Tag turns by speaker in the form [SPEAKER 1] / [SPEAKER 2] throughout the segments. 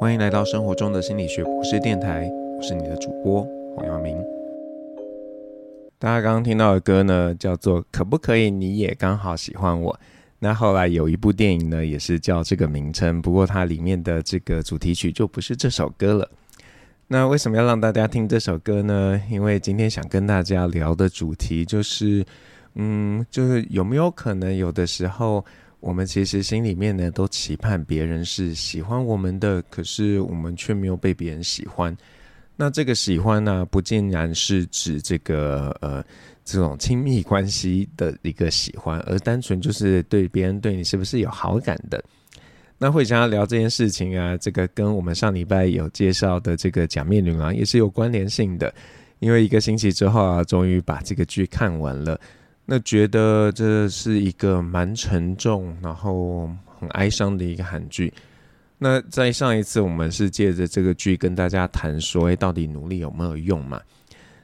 [SPEAKER 1] 欢迎来到生活中的心理学博士电台，我是你的主播黄耀明。大家刚刚听到的歌呢，叫做《可不可以你也刚好喜欢我》。那后来有一部电影呢，也是叫这个名称，不过它里面的这个主题曲就不是这首歌了。那为什么要让大家听这首歌呢？因为今天想跟大家聊的主题就是，嗯，就是有没有可能有的时候，我们其实心里面呢都期盼别人是喜欢我们的，可是我们却没有被别人喜欢。那这个喜欢呢，不尽然是指这个呃。这种亲密关系的一个喜欢，而单纯就是对别人对你是不是有好感的。那会想要聊这件事情啊，这个跟我们上礼拜有介绍的这个假面女郎也是有关联性的。因为一个星期之后啊，终于把这个剧看完了，那觉得这是一个蛮沉重，然后很哀伤的一个韩剧。那在上一次我们是借着这个剧跟大家谈说，哎，到底努力有没有用嘛？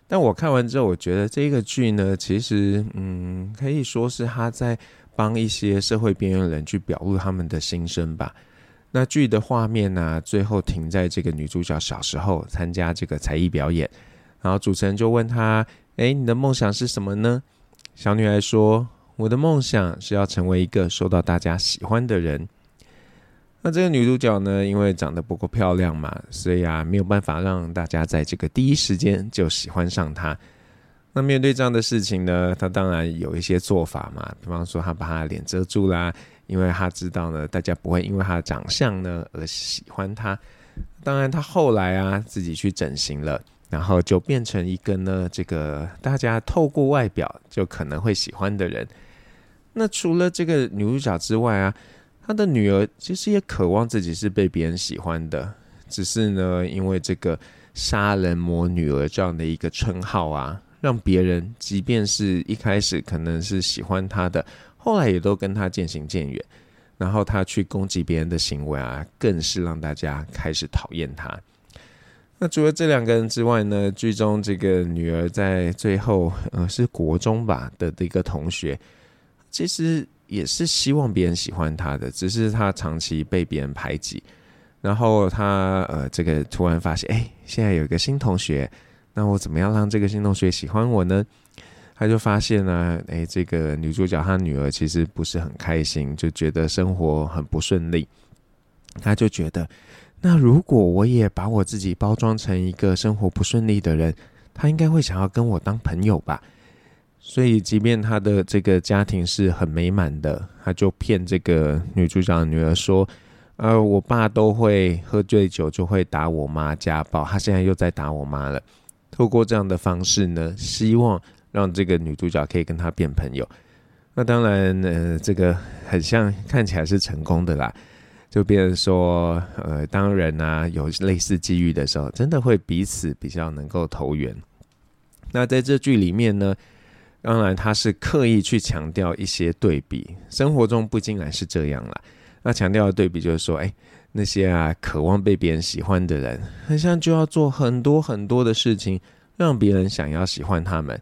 [SPEAKER 1] 但我看完之后，我觉得这个剧呢，其实，嗯，可以说是他在帮一些社会边缘人去表露他们的心声吧。那剧的画面呢，最后停在这个女主角小时候参加这个才艺表演，然后主持人就问她：“诶，你的梦想是什么呢？”小女孩说：“我的梦想是要成为一个受到大家喜欢的人。”那这个女主角呢，因为长得不够漂亮嘛，所以啊，没有办法让大家在这个第一时间就喜欢上她。那面对这样的事情呢，她当然有一些做法嘛，比方说她把她的脸遮住啦，因为她知道呢，大家不会因为她的长相呢而喜欢她。当然，她后来啊自己去整形了，然后就变成一个呢，这个大家透过外表就可能会喜欢的人。那除了这个女主角之外啊。她的女儿其实也渴望自己是被别人喜欢的，只是呢，因为这个“杀人魔女儿”这样的一个称号啊，让别人即便是一开始可能是喜欢她的，后来也都跟她渐行渐远。然后她去攻击别人的行为啊，更是让大家开始讨厌她。那除了这两个人之外呢，剧中这个女儿在最后，呃，是国中吧的的一个同学，其实。也是希望别人喜欢她的，只是她长期被别人排挤，然后她呃，这个突然发现，哎，现在有一个新同学，那我怎么样让这个新同学喜欢我呢？她就发现呢，哎，这个女主角她女儿其实不是很开心，就觉得生活很不顺利。她就觉得，那如果我也把我自己包装成一个生活不顺利的人，他应该会想要跟我当朋友吧。所以，即便他的这个家庭是很美满的，他就骗这个女主角的女儿说：“呃，我爸都会喝醉酒，就会打我妈，家暴。他现在又在打我妈了。”透过这样的方式呢，希望让这个女主角可以跟他变朋友。那当然，呃，这个很像看起来是成功的啦。就变成说，呃，当人啊有类似机遇的时候，真的会彼此比较能够投缘。那在这剧里面呢，当然，他是刻意去强调一些对比，生活中不竟然是这样啦。那强调的对比就是说，哎，那些啊渴望被别人喜欢的人，好像就要做很多很多的事情，让别人想要喜欢他们。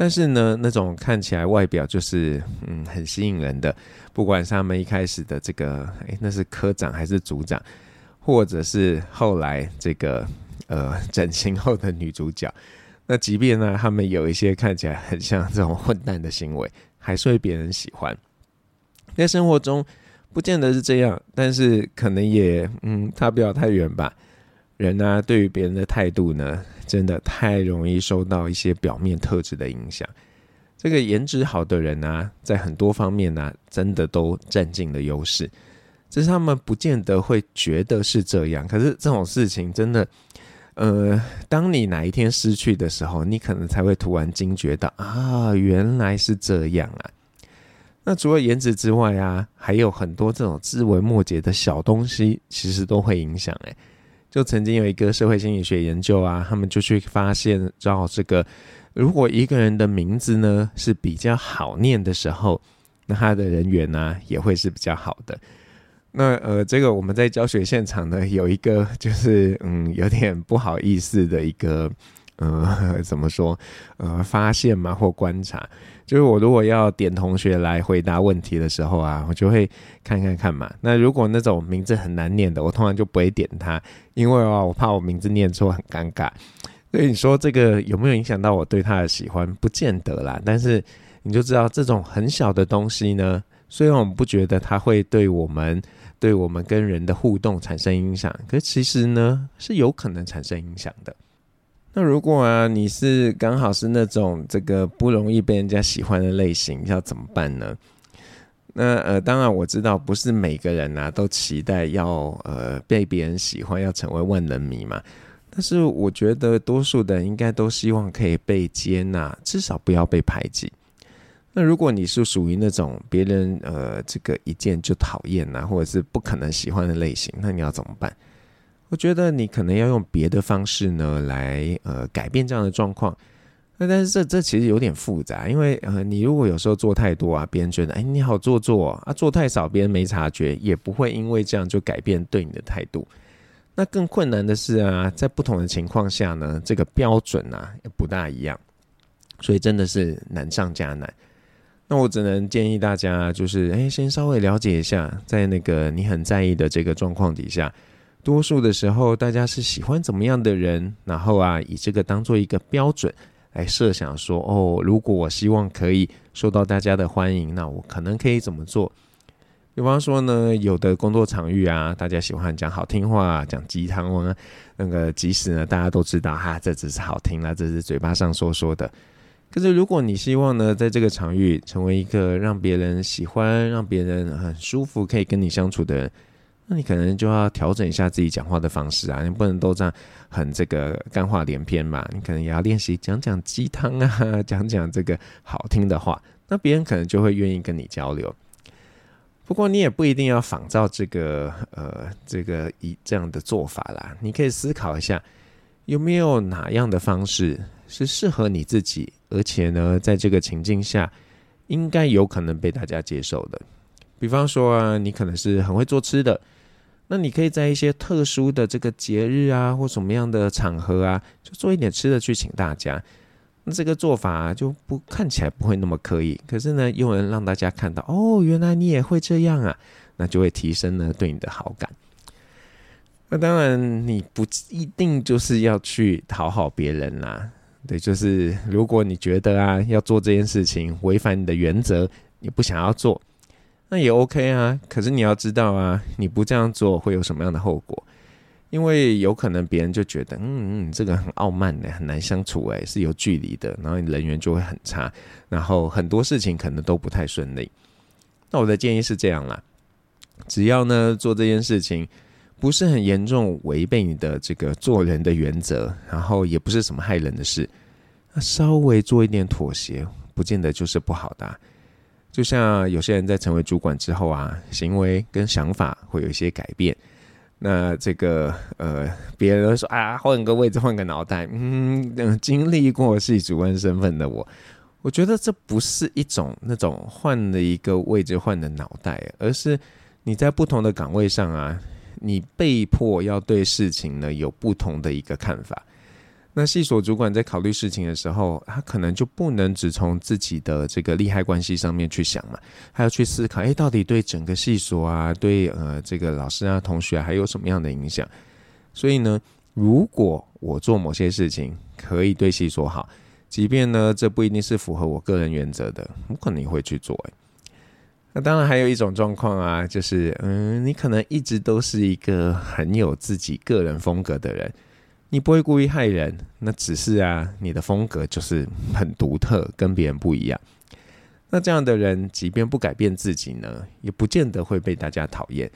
[SPEAKER 1] 但是呢，那种看起来外表就是嗯很吸引人的，不管是他们一开始的这个，哎，那是科长还是组长，或者是后来这个呃整形后的女主角。那即便呢，他们有一些看起来很像这种混蛋的行为，还是会别人喜欢。在生活中，不见得是这样，但是可能也，嗯，差不了太远吧。人呢、对于别人的态度呢，真的太容易受到一些表面特质的影响。这个颜值好的人呢、在很多方面呢、真的都占尽了优势，只是他们不见得会觉得是这样。可是这种事情真的。呃，当你哪一天失去的时候，你可能才会突然惊觉到啊，原来是这样啊。那除了颜值之外啊，还有很多这种枝微末节的小东西，其实都会影响。哎，就曾经有一个社会心理学研究啊，他们就去发现，照这个，如果一个人的名字呢是比较好念的时候，那他的人缘呢也会是比较好的。那呃，这个我们在教学现场呢，有一个就是嗯，有点不好意思的一个呃，怎么说？呃，发现嘛，或观察。就是我如果要点同学来回答问题的时候啊，我就会看看看嘛。那如果那种名字很难念的，我通常就不会点他，因为啊，我怕我名字念错很尴尬。所以你说这个有没有影响到我对他的喜欢？不见得啦。但是你就知道这种很小的东西呢，虽然我们不觉得它会对我们、对我们跟人的互动产生影响，可其实呢是有可能产生影响的。那如果啊，你是刚好是那种这个不容易被人家喜欢的类型，要怎么办呢？那呃，当然我知道不是每个人啊都期待要呃被别人喜欢，要成为万人迷嘛。但是我觉得多数的人应该都希望可以被接纳，至少不要被排挤。那如果你是属于那种别人呃这个一见就讨厌呐，或者是不可能喜欢的类型，那你要怎么办？我觉得你可能要用别的方式呢，来呃改变这样的状况。那但是这这其实有点复杂，因为呃你如果有时候做太多啊，别人觉得哎你好做作啊，做太少别人没察觉，也不会因为这样就改变对你的态度。那更困难的是啊，在不同的情况下呢，这个标准啊也不大一样，所以真的是难上加难。那我只能建议大家，就是哎先稍微了解一下，在那个你很在意的这个状况底下。多数的时候，大家是喜欢怎么样的人，然后啊，以这个当做一个标准来设想说，哦，如果我希望可以受到大家的欢迎，那我可能可以怎么做？比方说呢，有的工作场域啊，大家喜欢讲好听话，讲鸡汤啊，那个即使呢，大家都知道哈，这只是好听啦，这是嘴巴上说说的。可是如果你希望呢，在这个场域成为一个让别人喜欢、让别人很舒服、可以跟你相处的人。那你可能就要调整一下自己讲话的方式啊，你不能都这样很这个干话连篇嘛，你可能也要练习讲讲鸡汤啊，讲讲这个好听的话，那别人可能就会愿意跟你交流。不过你也不一定要仿照这个呃这个以这样的做法啦，你可以思考一下，有没有哪样的方式是适合你自己，而且呢，在这个情境下应该有可能被大家接受的。比方说啊，你可能是很会做吃的。那你可以在一些特殊的这个节日啊，或什么样的场合啊，就做一点吃的去请大家。那这个做法，就不看起来不会那么刻意，可是呢，又能让大家看到哦，原来你也会这样啊，那就会提升呢对你的好感。那当然，你不一定就是要去讨好别人啦。对，就是如果你觉得啊，要做这件事情违反你的原则，你不想要做。那也 OK 啊，可是你要知道啊，你不这样做会有什么样的后果？因为有可能别人就觉得，嗯嗯，这个很傲慢的，很难相处诶，是有距离的，然后你人缘就会很差，然后很多事情可能都不太顺利。那我的建议是这样啦，只要呢做这件事情不是很严重违背你的这个做人的原则，然后也不是什么害人的事，那稍微做一点妥协，不见得就是不好的。就像有些人在成为主管之后啊，行为跟想法会有一些改变。那这个呃，别人说啊，换个位置，换个脑袋。嗯，经历过系主任身份的我，我觉得这不是一种那种换了一个位置换的脑袋，而是你在不同的岗位上啊，你被迫要对事情呢有不同的一个看法。那系所主管在考虑事情的时候，他可能就不能只从自己的这个利害关系上面去想嘛，还要去思考，哎，到底对整个系所啊，对呃这个老师啊、同学啊，还有什么样的影响？所以呢，如果我做某些事情可以对系所好，即便呢这不一定是符合我个人原则的，我可能会去做。哎，那当然还有一种状况啊，就是嗯，你可能一直都是一个很有自己个人风格的人。你不会故意害人，那只是啊，你的风格就是很独特，跟别人不一样。那这样的人，即便不改变自己呢，也不见得会被大家讨厌，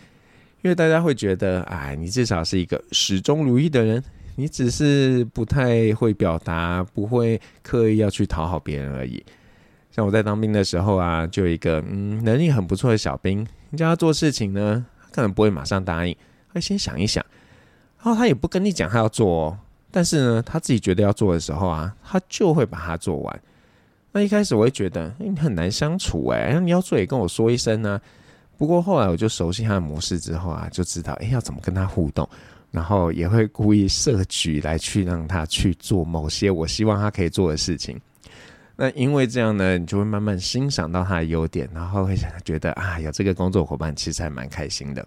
[SPEAKER 1] 因为大家会觉得，哎，你至少是一个始终如一的人，你只是不太会表达，不会刻意要去讨好别人而已。像我在当兵的时候啊，就有一个嗯能力很不错的小兵，你叫他做事情呢，他可能不会马上答应，会先想一想。然后他也不跟你讲他要做哦，但是呢，他自己觉得要做的时候啊，他就会把它做完。那一开始我会觉得，欸，你很难相处哎，你要做也跟我说一声呢。不过后来我就熟悉他的模式之后啊，就知道哎，要怎么跟他互动，然后也会故意设局来去让他去做某些我希望他可以做的事情。那因为这样呢，你就会慢慢欣赏到他的优点，然后会觉得啊，有这个工作伙伴其实还蛮开心的。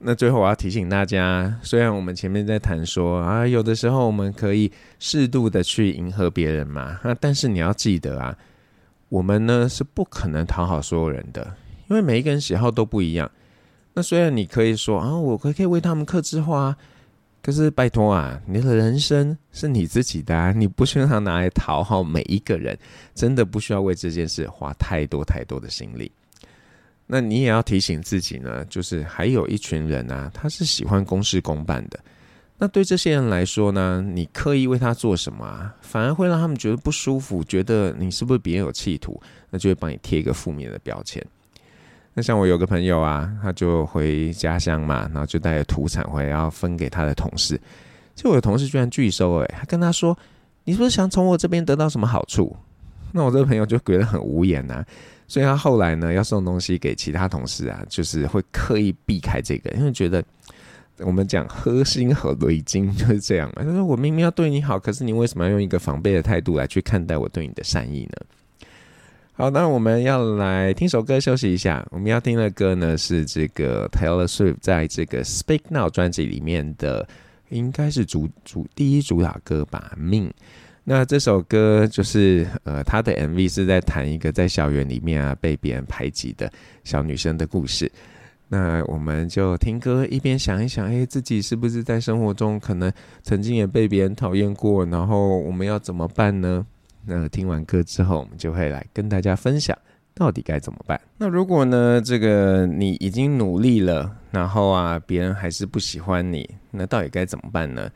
[SPEAKER 1] 那最后我要提醒大家，虽然我们前面在谈说啊，有的时候我们可以适度的去迎合别人嘛，那但是你要记得啊，我们呢是不可能讨好所有人的，因为每一个人喜好都不一样。那虽然你可以说啊，我可可以为他们克制化，可是拜托啊，你的人生是你自己的啊，你不需要拿来讨好每一个人，真的不需要为这件事花太多太多的心力。那你也要提醒自己呢，就是还有一群人啊，他是喜欢公事公办的。那对这些人来说呢，你刻意为他做什么啊，反而会让他们觉得不舒服，觉得你是不是别有企图，那就会帮你贴一个负面的标签。那像我有个朋友啊，他就回家乡嘛，然后就带着土产回来要分给他的同事。结果我的同事居然拒收，诶，他跟他说：“你是不是想从我这边得到什么好处？”那我这个朋友就觉得很无言呐、所以他后来呢要送东西给其他同事啊，就是会刻意避开这个，因为觉得我们讲核心和雷金就是这样嘛。他说：“我明明要对你好，可是你为什么要用一个防备的态度来去看待我对你的善意呢？”好，那我们要来听首歌休息一下。我们要听的歌呢是这个 Taylor Swift 在这个 Speak Now 专辑里面的，应该是主主第一主打歌吧，Mean。那这首歌就是呃，他的 MV 是在谈一个在校园里面啊被别人排挤的小女生的故事。那我们就听歌一边想一想，哎，自己是不是在生活中可能曾经也被别人讨厌过？然后我们要怎么办呢？那听完歌之后，我们就会来跟大家分享到底该怎么办。那如果呢，这个你已经努力了，然后啊，别人还是不喜欢你，那到底该怎么办呢？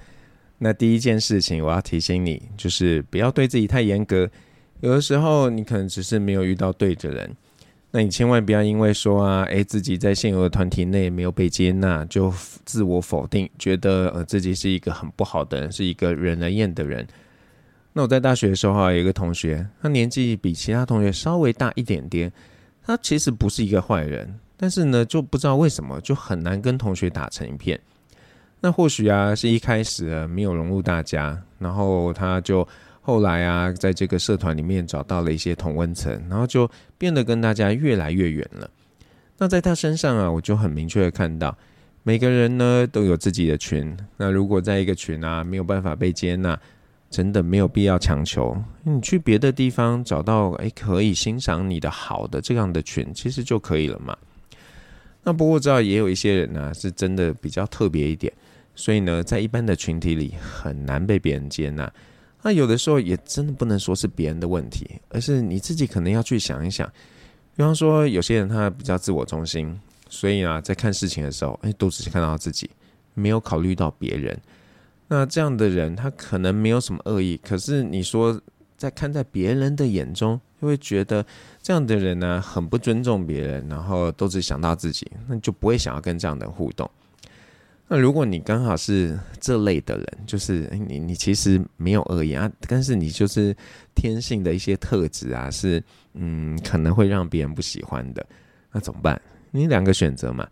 [SPEAKER 1] 那第一件事情，我要提醒你，就是不要对自己太严格。有的时候，你可能只是没有遇到对的人，那你千万不要因为说啊，诶，自己在现有的团体内没有被接纳，就自我否定，觉得呃自己是一个很不好的人，是一个惹人厌的人。那我在大学的时候，有一个同学，他年纪比其他同学稍微大一点点。他其实不是一个坏人，但是呢，就不知道为什么就很难跟同学打成一片。那或许啊，是一开始没有融入大家，然后他就后来啊，在这个社团里面找到了一些同温层，然后就变得跟大家越来越远了。那在他身上啊，我就很明确的看到，每个人呢都有自己的群。那如果在一个群啊没有办法被接纳，真的没有必要强求，你去别的地方找到诶可以欣赏你的好的这样的群，其实就可以了嘛。那不过知道也有一些人呢、是真的比较特别一点，所以呢，在一般的群体里很难被别人接纳。那有的时候也真的不能说是别人的问题，而是你自己可能要去想一想。比方说，有些人他比较自我中心，所以啊，在看事情的时候，诶都只是看到自己，没有考虑到别人。那这样的人，他可能没有什么恶意，可是你说在看在别人的眼中，就会觉得这样的人呢，很不尊重别人，然后都只想到自己，那就不会想要跟这样的人互动。那如果你刚好是这类的人，就是你你其实没有恶意啊，但是你就是天性的一些特质啊，是嗯可能会让别人不喜欢的，那怎么办？你两个选择嘛。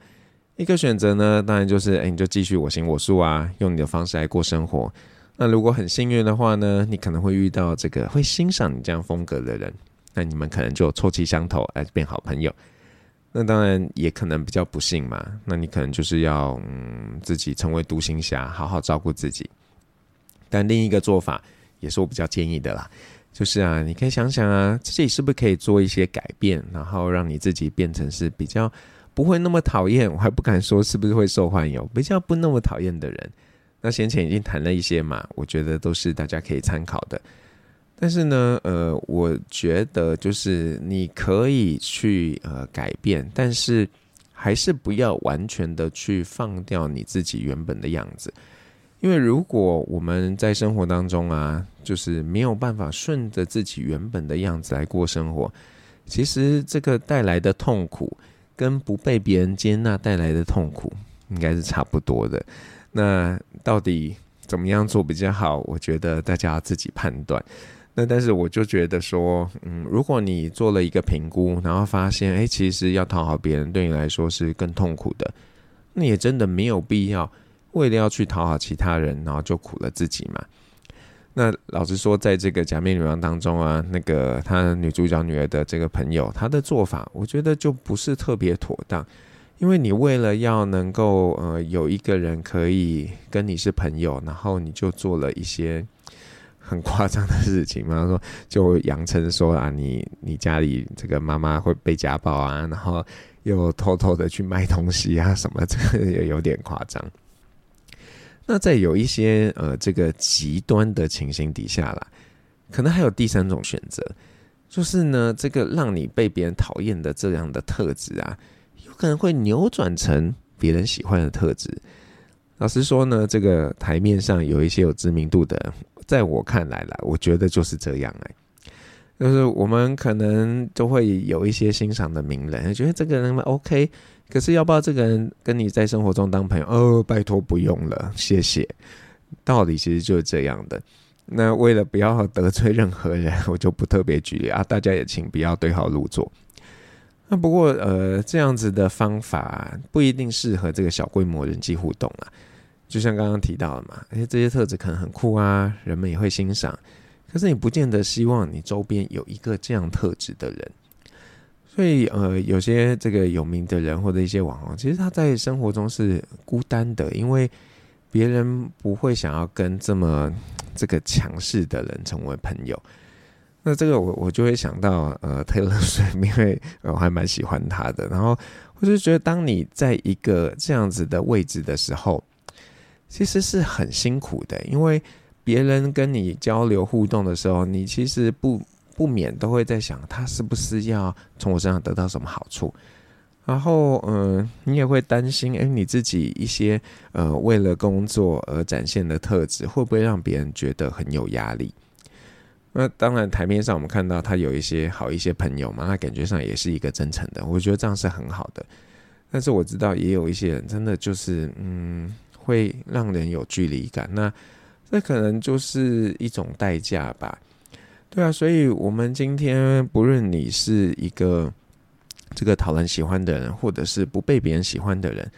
[SPEAKER 1] 一个选择呢，当然就是，哎，你就继续我行我素啊，用你的方式来过生活。那如果很幸运的话呢，你可能会遇到这个会欣赏你这样风格的人，那你们可能就臭气相投，来变好朋友。那当然也可能比较不幸嘛，那你可能就是要嗯自己成为独行侠，好好照顾自己。但另一个做法也是我比较建议的啦，就是啊，你可以想想啊，自己是不是可以做一些改变，然后让你自己变成是比较。不会那么讨厌，我还不敢说是不是会受欢迎。比较不那么讨厌的人，那先前已经谈了一些嘛，我觉得都是大家可以参考的。但是呢，呃，我觉得就是你可以去呃改变，但是还是不要完全的去放掉你自己原本的样子，因为如果我们在生活当中啊，就是没有办法顺着自己原本的样子来过生活，其实这个带来的痛苦。跟不被别人接纳带来的痛苦应该是差不多的。那到底怎么样做比较好？我觉得大家自己判断。但是我就觉得说，嗯，如果你做了一个评估，然后发现，哎，其实要讨好别人对你来说是更痛苦的，那也真的没有必要为了要去讨好其他人，然后就苦了自己嘛。那老实说，在这个假面女王当中啊，那个她女主角女儿的这个朋友，她的做法，我觉得就不是特别妥当。因为你为了要能够呃有一个人可以跟你是朋友，然后你就做了一些很夸张的事情嘛，说就扬称说啊，你你家里这个妈妈会被家暴啊，然后又偷偷的去卖东西啊什么，这个也有点夸张。那在有一些呃这个极端的情形底下啦，可能还有第三种选择，就是呢这个让你被别人讨厌的这样的特质啊。有可能会扭转成别人喜欢的特质。老实说呢，这个台面上有一些有知名度的，在我看来啦，我觉得就是这样哎。就是我们可能都会有一些欣赏的名人，觉得这个人 OK，可是要不要这个人跟你在生活中当朋友？哦，拜托不用了，谢谢。道理其实就是这样的。那为了不要得罪任何人，我就不特别举例啊，大家也请不要对号入座。那不过，呃，这样子的方法不一定适合这个小规模人际互动啊。就像刚刚提到的嘛，而且这些特质可能很酷啊，人们也会欣赏。可是你不见得希望你周边有一个这样特质的人。所以，呃，有些这个有名的人或者一些网红，其实他在生活中是孤单的，因为别人不会想要跟这么这个强势的人成为朋友。那这个我我就会想到呃，Taylor Swift，因为我还蛮喜欢他的。然后我就觉得，当你在一个这样子的位置的时候，其实是很辛苦的，因为别人跟你交流互动的时候，你其实不不免都会在想，他是不是要从我身上得到什么好处？然后嗯、你也会担心，哎，你自己一些呃为了工作而展现的特质，会不会让别人觉得很有压力？那当然，台面上我们看到他有一些好一些朋友嘛，那感觉上也是一个真诚的，我觉得这样是很好的。但是我知道也有一些人真的就是，嗯，会让人有距离感，那这可能就是一种代价吧。对啊，所以我们今天不论你是一个这个讨人喜欢的人，或者是不被别人喜欢的人，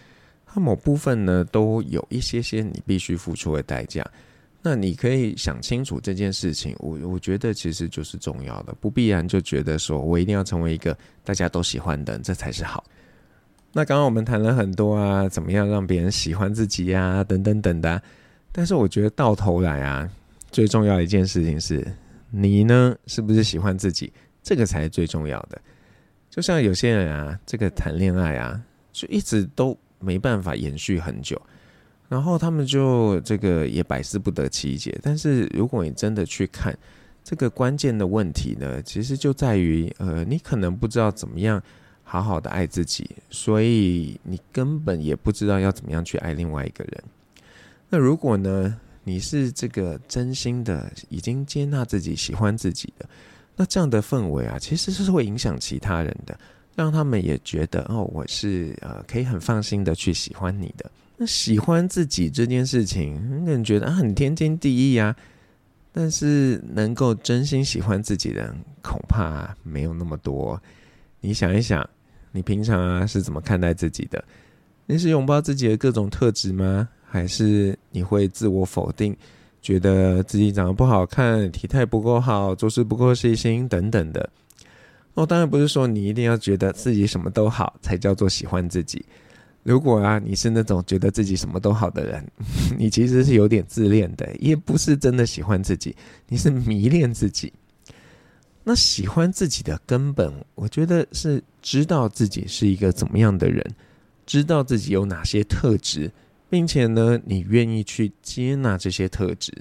[SPEAKER 1] 他某部分呢都有一些些你必须付出的代价。那你可以想清楚这件事情，我我觉得其实就是重要的，不必然就觉得说我一定要成为一个大家都喜欢的人，这才是好。那刚刚我们谈了很多啊，怎么样让别人喜欢自己呀、啊，等等等的。但是我觉得到头来啊，最重要一件事情是，你呢是不是喜欢自己，这个才是最重要的。就像有些人啊，这个谈恋爱啊，就一直都没办法延续很久。然后他们就这个也百思不得其解，但是如果你真的去看这个关键的问题呢，其实就在于呃，你可能不知道怎么样好好的爱自己，所以你根本也不知道要怎么样去爱另外一个人。那如果呢，你是这个真心的已经接纳自己、喜欢自己的，那这样的氛围啊，其实是会影响其他人的，让他们也觉得哦，我是呃可以很放心的去喜欢你的。那喜欢自己这件事情，你觉得啊很天经地义啊，但是能够真心喜欢自己的人，恐怕没有那么多。你想一想，你平常啊是怎么看待自己的？你是拥抱自己的各种特质吗？还是你会自我否定，觉得自己长得不好看，体态不够好，做事不够细心等等的？哦，当然不是说你一定要觉得自己什么都好才叫做喜欢自己。如果啊，你是那种觉得自己什么都好的人，你其实是有点自恋的，也不是真的喜欢自己，你是迷恋自己。那喜欢自己的根本，我觉得是知道自己是一个怎么样的人，知道自己有哪些特质，并且呢，你愿意去接纳这些特质。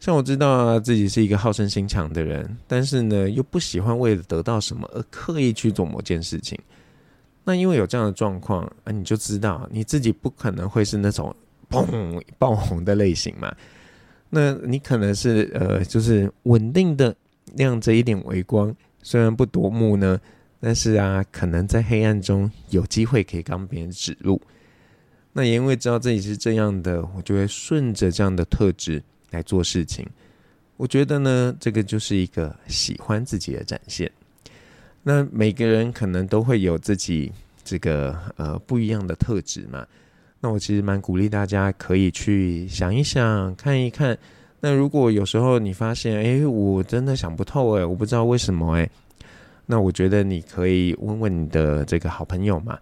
[SPEAKER 1] 像我知道啊，自己是一个好胜心强的人，但是呢，又不喜欢为了得到什么而刻意去做某件事情。那因为有这样的状况啊，你就知道你自己不可能会是那种砰爆红的类型嘛。那你可能是呃，就是稳定的亮着一点微光，虽然不夺目呢，但是啊，可能在黑暗中有机会可以帮别人指路。那也因为知道自己是这样的，我就会顺着这样的特质来做事情。我觉得呢，这个就是一个喜欢自己的展现。那每个人可能都会有自己这个呃不一样的特质嘛。那我其实蛮鼓励大家可以去想一想，看一看。那如果有时候你发现，诶，我真的想不透，诶，我不知道为什么，诶，那我觉得你可以问问你的这个好朋友嘛。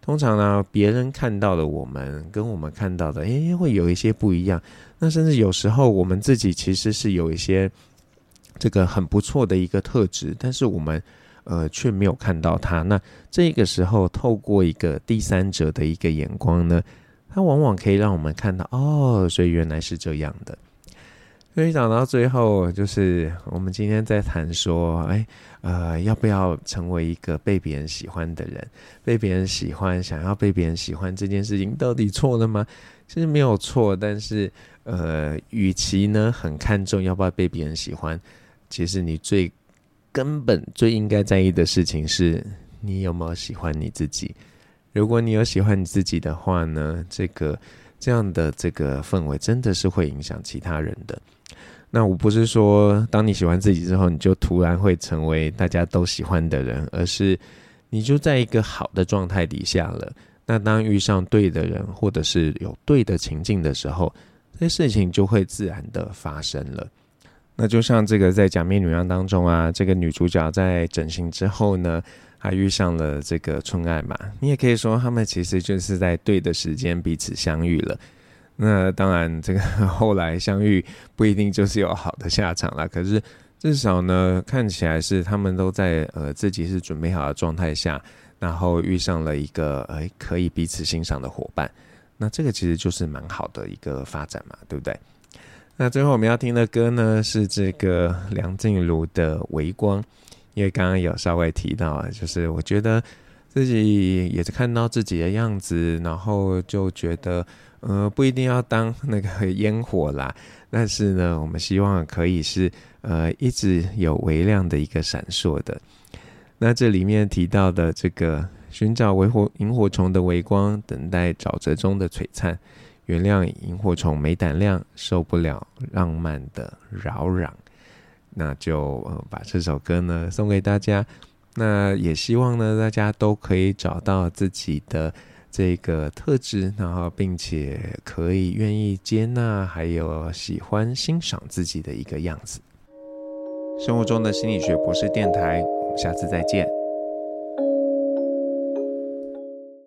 [SPEAKER 1] 通常呢，别人看到的我们跟我们看到的，诶，会有一些不一样。那甚至有时候我们自己其实是有一些这个很不错的一个特质，但是我们呃却没有看到它。那这个时候，透过一个第三者的一个眼光呢，它往往可以让我们看到，哦，所以原来是这样的。所以讲到最后，就是我们今天在谈说，哎，呃，要不要成为一个被别人喜欢的人？被别人喜欢，想要被别人喜欢这件事情，到底错了吗？其实没有错，但是，呃，与其呢很看重要不要被别人喜欢，其实你最根本、最应该在意的事情是，你有没有喜欢你自己？如果你有喜欢你自己的话呢，这个这样的这个氛围真的是会影响其他人的。那我不是说，当你喜欢自己之后，你就突然会成为大家都喜欢的人，而是你就在一个好的状态底下了。那当遇上对的人，或者是有对的情境的时候，这些事情就会自然的发生了。那就像这个在《假面女郎》当中啊，这个女主角在整形之后呢，还遇上了这个春爱嘛。你也可以说，他们其实就是在对的时间彼此相遇了。那当然，这个 后来相遇不一定就是有好的下场了。可是至少呢，看起来是他们都在呃自己是准备好的状态下，然后遇上了一个呃可以彼此欣赏的伙伴。那这个其实就是蛮好的一个发展嘛，对不对？那最后我们要听的歌呢，是这个梁静茹的《微光》，因为刚刚有稍微提到啊，就是我觉得自己也是看到自己的样子，然后就觉得。呃，不一定要当那个烟火啦，但是呢，我们希望可以是呃一直有微亮的一个闪烁的。那这里面提到的这个寻找微火萤火虫的微光，等待沼泽中的璀璨，原谅萤火虫没胆量，受不了浪漫的扰攘。那就呃把这首歌呢送给大家，那也希望呢大家都可以找到自己的。这个特质，然后并且可以愿意接纳，还有喜欢欣赏自己的一个样子。生活中的心理学博士电台，我们下次再见。